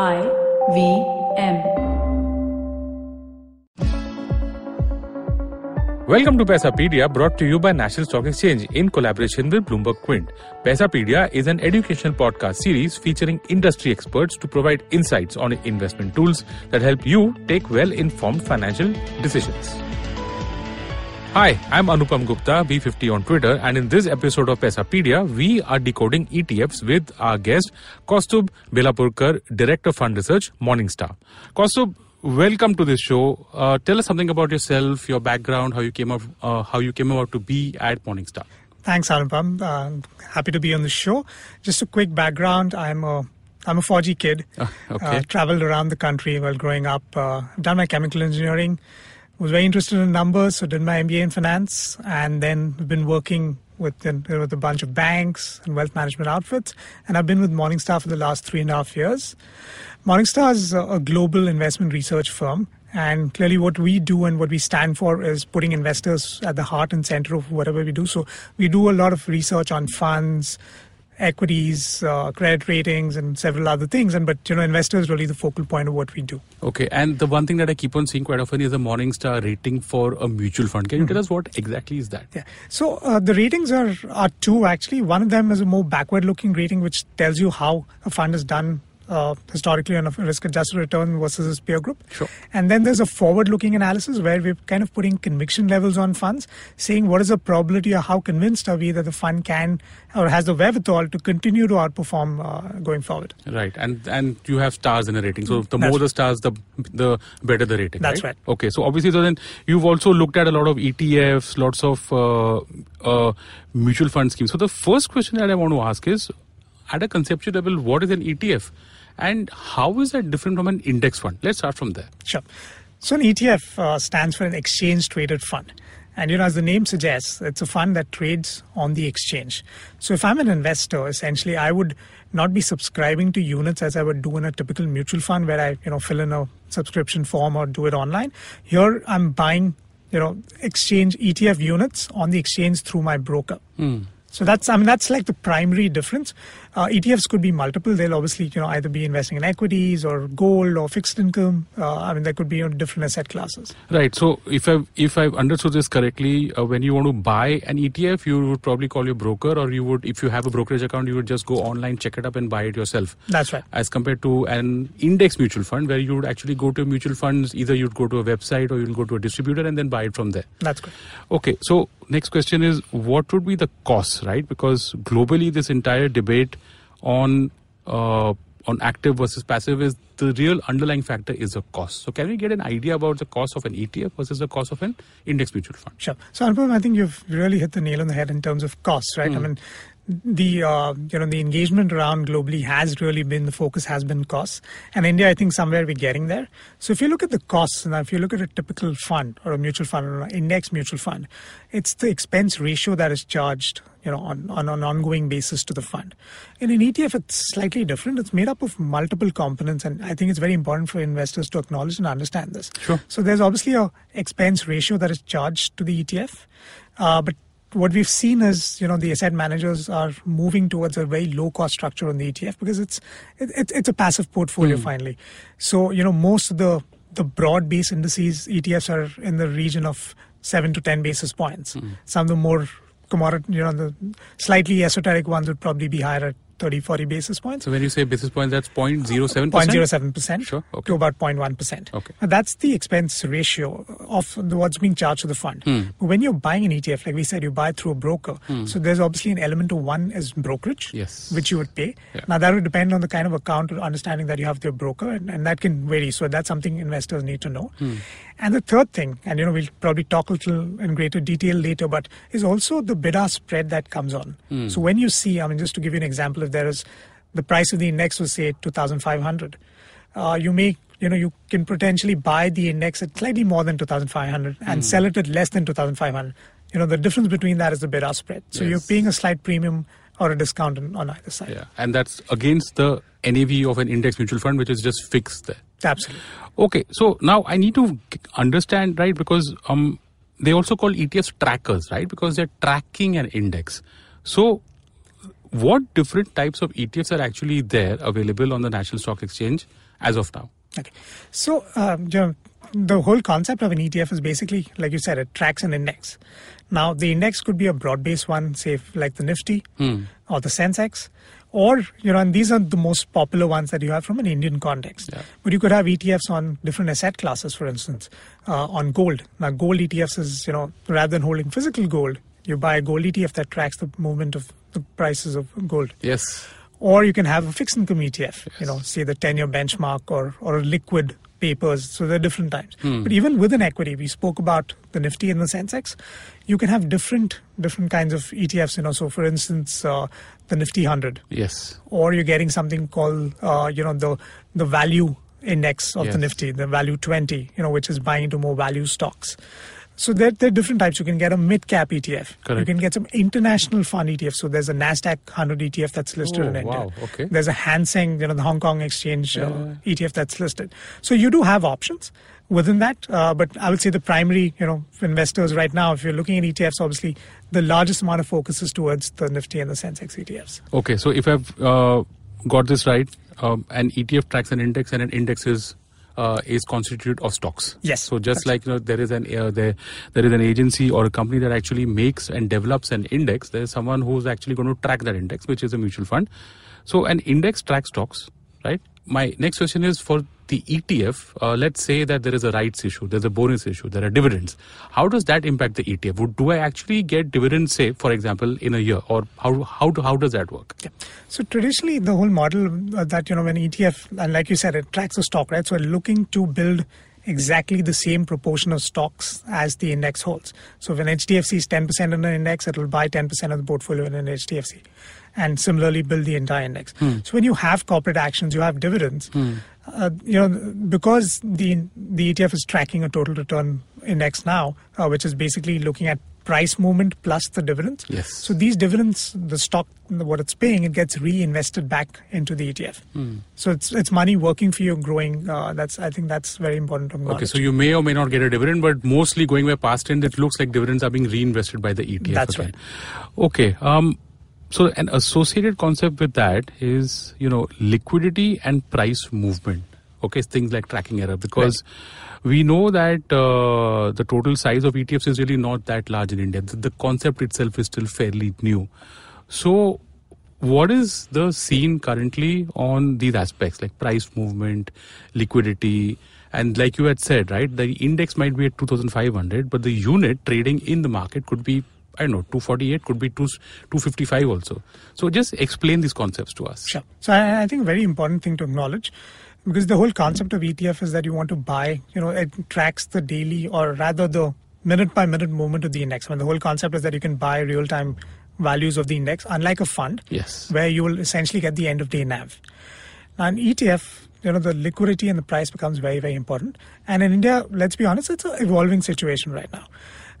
I V M. Welcome to Paisapedia, brought to you by National Stock Exchange in collaboration with Bloomberg Quint. Paisapedia is an educational podcast series featuring industry experts to provide insights on investment tools that help you take well informed financial decisions. Hi, I'm Anupam Gupta, B50 on Twitter, and in this episode of Paisapedia, we are decoding ETFs with our guest, Kaustubh Belapurkar, Director of Fund Research, Morningstar. Kaustubh, welcome to this show. Uh, tell us something about yourself, your background, how you came up, uh, how you came about to be at Morningstar. Thanks, Anupam. Uh, happy to be on the show. Just a quick background. I'm a I'm a Fauji kid. Ah, okay. Uh, traveled around the country while growing up. Uh, done my chemical engineering. Was very interested in numbers, so did my MBA in finance, and then been working with, with a bunch of banks and wealth management outfits. And I've been with Morningstar for the last three and a half years. Morningstar is a global investment research firm, and clearly, what we do and what we stand for is putting investors at the heart and center of whatever we do. So, we do a lot of research on funds, equities, uh, credit ratings, and several other things. And but you know, investors is really the focal point of what we do. Okay, and the one thing that I keep on seeing quite often is the Morningstar rating for a mutual fund. Can you tell us what exactly is that? Yeah. So uh, the ratings are are two actually. One of them is a more backward-looking rating, which tells you how a fund has done uh, historically on a risk-adjusted return versus its peer group. Sure. And then there's a forward-looking analysis where we're kind of putting conviction levels on funds, saying what is the probability or how convinced are we that the fund can or has the wherewithal to continue to outperform uh, going forward. Right, and and you have stars in a rating. So the That's more the stars, the the better the rating. That's right. right. Okay, so obviously, so then you've also looked at a lot of ETFs, lots of uh, uh, mutual fund schemes. So the first question that I want to ask is, at a conceptual level, what is an ETF, and how is that different from an index fund? Let's start from there. Sure. So an ETF uh, stands for an exchange traded fund. And you know, as the name suggests, it's a fund that trades on the exchange. So if I'm an investor, essentially I would not be subscribing to units as I would do in a typical mutual fund where I, you know, fill in a subscription form or do it online. Here I'm buying, you know, exchange ETF units on the exchange through my broker. So that's I mean that's like the primary difference. Uh, ETFs could be multiple. They'll obviously you know either be investing in equities or gold or fixed income. Uh, I mean there could be you know, different asset classes. Right. So if I if I've understood this correctly, uh, when you want to buy an ETF, you would probably call your broker, or you would, if you have a brokerage account, you would just go online, check it up, and buy it yourself. That's right. As compared to an index mutual fund, where you would actually go to mutual funds, either you'd go to a website or you'll go to a distributor and then buy it from there. That's good. Okay. So next question is, what would be the right? Because globally, this entire debate on uh, on active versus passive is the real underlying factor is the cost. So can we get an idea about the cost of an ETF versus the cost of an index mutual fund? Sure. So Anupam, I think you've really hit the nail on the head in terms of costs, right? I mean, the uh, you know the engagement around globally has really been the focus has been costs, and India, I think somewhere we're getting there. So if you look at the costs, and if you look at a typical fund or a mutual fund or an index mutual fund, it's the expense ratio that is charged, you know, on, on an ongoing basis to the fund. In an ETF, it's slightly different. It's made up of multiple components, and I think it's very important for investors to acknowledge and understand this. Sure. So there's obviously a expense ratio that is charged to the ETF, uh, but what we've seen is, you know, the asset managers are moving towards a very low cost structure on the ETF because it's it, it, it's a passive portfolio hmm. finally. So you know, most of the the broad base indices ETFs are in the region of seven to ten basis points. Hmm. Some of the more commodity, you know, the slightly esoteric ones would probably be higher at 30, 40 basis points. So when you say basis points, that's 0.07%? 0.07% Sure, okay. to about 0.1%. Okay. Now, that's the expense ratio of the, what's being charged to the fund. Hmm. But when you're buying an ETF, like we said, you buy through a broker. So there's obviously an element of one is brokerage, Yes. which you would pay. Yeah. Now, that would depend on the kind of account or understanding that you have with your broker, and, and that can vary. So that's something investors need to know. Hmm. And the third thing, and you know, we'll probably talk a little in greater detail later, but is also the bid-ask spread that comes on. Hmm. So when you see, I mean, just to give you an example, if there is the price of the index was say 2,500, uh, you may, you know, you can potentially buy the index at slightly more than 2,500 Hmm. and sell it at less than 2,500. You know, the difference between that is the bid-ask spread. So you're paying a slight premium or a discount on, on either side. Yeah, and that's against the NAV of an index mutual fund, which is just fixed there. Absolutely. Okay, so now I need to understand, right? Because um, they also call ETFs trackers, right? Because they're tracking an index. So what different types of ETFs are actually there available on the National Stock Exchange as of now? Okay. So, um, you know, the whole concept of an ETF is basically, like you said, it tracks an index. Now, the index could be a broad based one, say, like the Nifty or the Sensex. Or, you know, and these are the most popular ones that you have from an Indian context. Yeah. But you could have ETFs on different asset classes, for instance, uh, on gold. Now, gold ETFs is, you know, rather than holding physical gold, you buy a gold ETF that tracks the movement of the prices of gold Yes. Or you can have a fixed income ETF, you know, say the 10 year benchmark or, or liquid papers. So there are different types. But even within equity, we spoke about the Nifty and the Sensex. You can have different different kinds of ETFs, you know. So for instance, uh, the Nifty 100, Yes. or you're getting something called, uh, you know, the the value index of Yes. the Nifty, the value 20, you know, which is buying into more value stocks. So there, there are different types. You can get a mid cap ETF. You can get some international fund ETF. So there's a Nasdaq 100 ETF that's listed Oh, in India. wow. Okay. There's a Hang Seng, you know, the Hong Kong Exchange uh, ETF that's listed. So you do have options within that. Uh, but I would say the primary, you know, investors right now, if you're looking at ETFs, obviously the largest amount of focus is towards the Nifty and the Sensex ETFs. Okay, so if I've uh, got this right, um, an ETF tracks an index, and an index is uh, is constituted of stocks. Yes, So just like you know, there is an uh, there there is an agency or a company that actually makes and develops an index. There is someone who's actually going to track that index, which is a mutual fund. So an index tracks stocks, right? My next question is for the ETF. Uh, let's say that there is a rights issue, there's a bonus issue, there are dividends. How does that impact the ETF? Do I actually get dividends, say, for example, in a year, or how how how does that work? Yeah. So traditionally, the whole model uh, that you know, when ETF, and like you said, it tracks the stock, right? So we're looking to build exactly the same proportion of stocks as the index holds. So when HDFC is 10% in an index, it will buy 10% of the portfolio in an HDFC, and similarly build the entire index. So when you have corporate actions, you have dividends. Uh, you know, because the the ETF is tracking a total return index now, uh, which is basically looking at price movement plus the dividends. Yes. So these dividends, the stock, what it's paying, it gets reinvested back into the ETF. So it's it's money working for you, growing. Uh, that's I think that's very important to. Okay, so you may or may not get a dividend, but mostly going by past trend, it looks like dividends are being reinvested by the ETF. That's again. Okay. Um, so an associated concept with that is, you know, liquidity and price movement. Okay, things like tracking error because we know that uh, the total size of ETFs is really not that large in India. The, the concept itself is still fairly new. So what is the scene currently on these aspects like price movement liquidity and like you had said right the index might be at 2500 but the unit trading in the market could be i don't know 248 could be 2 255 also so just explain these concepts to us Sure. So I, I think a very important thing to acknowledge, because the whole concept of ETF is that you want to buy, you know, it tracks the daily or rather the minute by minute movement of the index. I mean, the whole concept is that you can buy real time values of the index, unlike a fund, yes where you will essentially get the end of day NAV. Now, an ETF, you know, the liquidity and the price becomes very, very important. And in India, let's be honest, it's an evolving situation right now.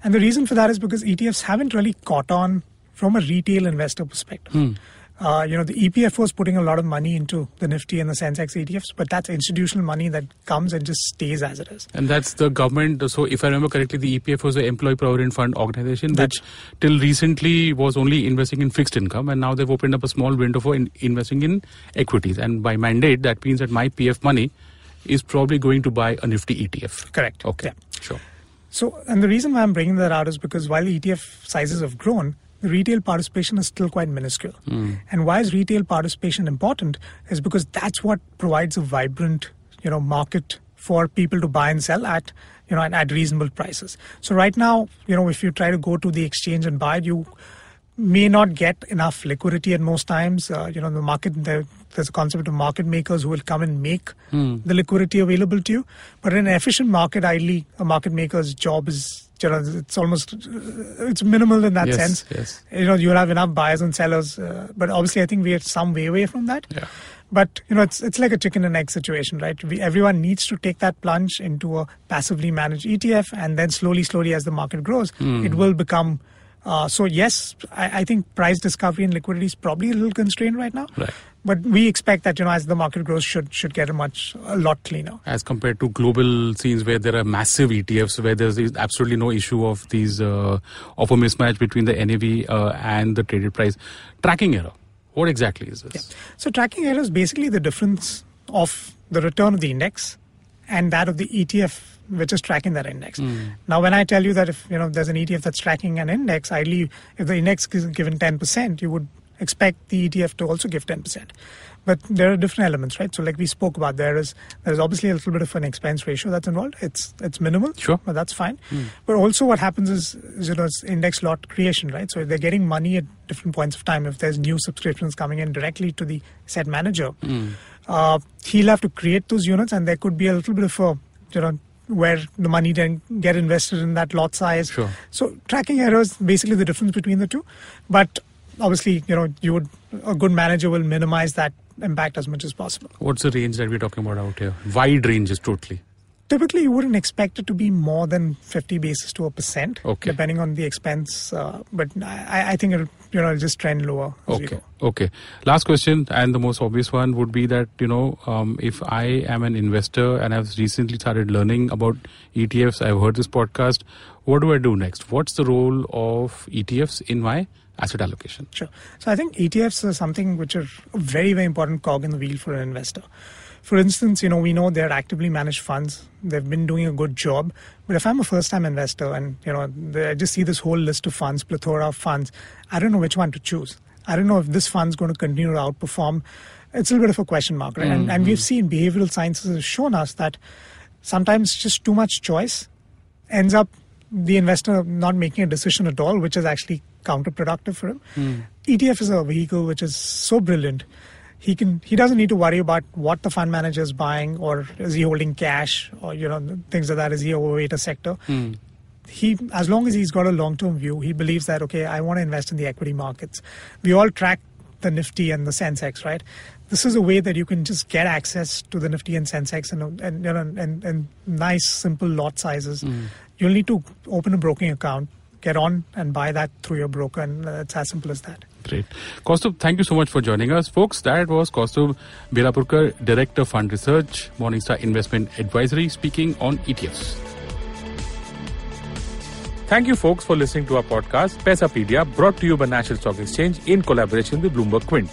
And the reason for that is because ETFs haven't really caught on from a retail investor perspective. Hmm. Uh, you know, the EPF was putting a lot of money into the Nifty and the Sensex ETFs, but that's institutional money that comes and just stays as it is. and that's the government so if i remember correctly the epf was the employee provident fund organization That's- which till recently was only investing in fixed income and now they've opened up a small window for in, investing in equities and by mandate that means that my pf money is probably going to buy a nifty etf Correct. okay Yeah. sure So, and the reason why I'm bringing that out is because while ETF sizes have grown, the retail participation is still quite minuscule. And why is retail participation important? Is because that's what provides a vibrant, you know, market for people to buy and sell at, you know, at, at reasonable prices. So right now, you know, if you try to go to the exchange and buy, you may not get enough liquidity at most times. Uh, you know, the market there, there's a concept of market makers who will come and make the liquidity available to you. But in an efficient market, ideally, a market maker's job is you know it's almost uh, it's minimal in that Yes, sense. yes. You know, you'll have enough buyers and sellers, uh, but obviously, I think we are some way away from that. Yeah. But you know, it's it's like a chicken and egg situation, right? We, everyone needs to take that plunge into a passively managed ETF, and then slowly, slowly, as the market grows, Hmm. it will become. Uh, so yes, I, I think price discovery and liquidity is probably a little constrained right now. Right. But we expect that you know, as the market grows, should should get a much a lot cleaner. as compared to global scenes where there are massive ETFs where there's absolutely no issue of these uh, of a mismatch between the NAV uh, and the traded price tracking error What exactly is this? So tracking error is basically the difference of the return of the index and that of the ETF which is tracking that index. Now, when I tell you that if you know there's an ETF that's tracking an index, ideally, if the index is given 10%, you would expect the ETF to also give 10%. But there are different elements, right? So, like we spoke about, there is there is obviously a little bit of an expense ratio that's involved. It's it's minimal, Sure. but that's fine. But also, what happens is, is you know it's index lot creation, right? So if they're getting money at different points of time. If there's new subscriptions coming in directly to the set manager, uh, he'll have to create those units, and there could be a little bit of a you know where the money then get invested in that lot size. Sure. So tracking errors basically the difference between the two, but obviously you know you would a good manager will minimize that impact as much as possible. What's the range that we're talking about out here? Wide ranges, totally. Typically, you wouldn't expect it to be more than 50 basis to a percent, Okay. depending on the expense. Uh, but I, I think it'll you know it'll just trend lower. Okay. go. Okay. Last question, and the most obvious one would be that you know, um, if I am an investor and I've recently started learning about ETFs, I've heard this podcast. What do I do next? What's the role of ETFs in my asset allocation? Sure. So I think ETFs are something which are a very, very important cog in the wheel for an investor. For instance, you know, we know they're actively managed funds. They've been doing a good job. But if I'm a first-time investor and, you know, I just see this whole list of funds, plethora of funds, I don't know which one to choose. I don't know if this fund's going to continue to outperform. It's a little bit of a question mark, right? And, and mm-hmm. we've seen behavioral sciences have shown us that sometimes just too much choice ends up the investor not making a decision at all, which is actually counterproductive for him. Hmm. ETF is a vehicle which is so brilliant. He can he doesn't need to worry about what the fund manager is buying or is he holding cash or you know things like that. Is he overweight a sector? Hmm. He as long as he's got a long term view, he believes that okay, I want to invest in the equity markets. We all track the Nifty and the Sensex, right? This is a way that you can just get access to the Nifty and Sensex and and you know and, and nice simple lot sizes. Hmm. You'll need to open a broking account, get on and buy that through your broker, and uh, it's as simple as that. Great. Kaustubh, thank you so much for joining us. Folks, that was Kaustubh Belapurkar, Director of Fund Research, Morningstar Investment Advisory, speaking on ETFs. Thank you, folks, for listening to our podcast, Paisapedia, brought to you by National Stock Exchange in collaboration with Bloomberg Quint.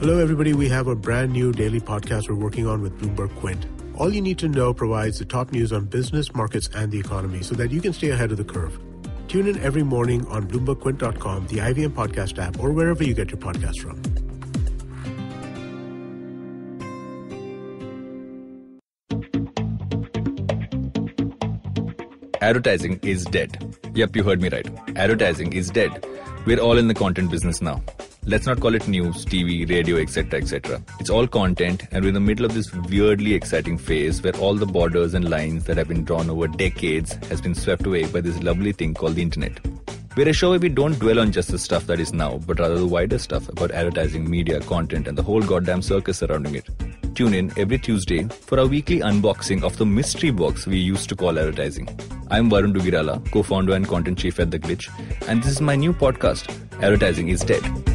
Hello, everybody. We have a brand new daily podcast we're working on with Bloomberg Quint. All you need to know provides the top news on business, markets, and the economy so that you can stay ahead of the curve. Tune in every morning on BloombergQuint.com, the IVM podcast app, or wherever you get your podcasts from. Advertising is dead. Yep, you heard me right. Advertising is dead. We're all in the content business now. Let's not call it news, TV, radio, etc., etc. It's all content, and we're in the middle of this weirdly exciting phase where all the borders and lines that have been drawn over decades has been swept away by this lovely thing called the internet. We're a show where we don't dwell on just the stuff that is now, but rather the wider stuff about advertising, media, content, and the whole goddamn circus surrounding it. Tune in every Tuesday for our weekly unboxing of the mystery box we used to call advertising. I'm Varun Duggirala, co founder and content chief at The Glitch, and this is my new podcast, Advertising is Dead.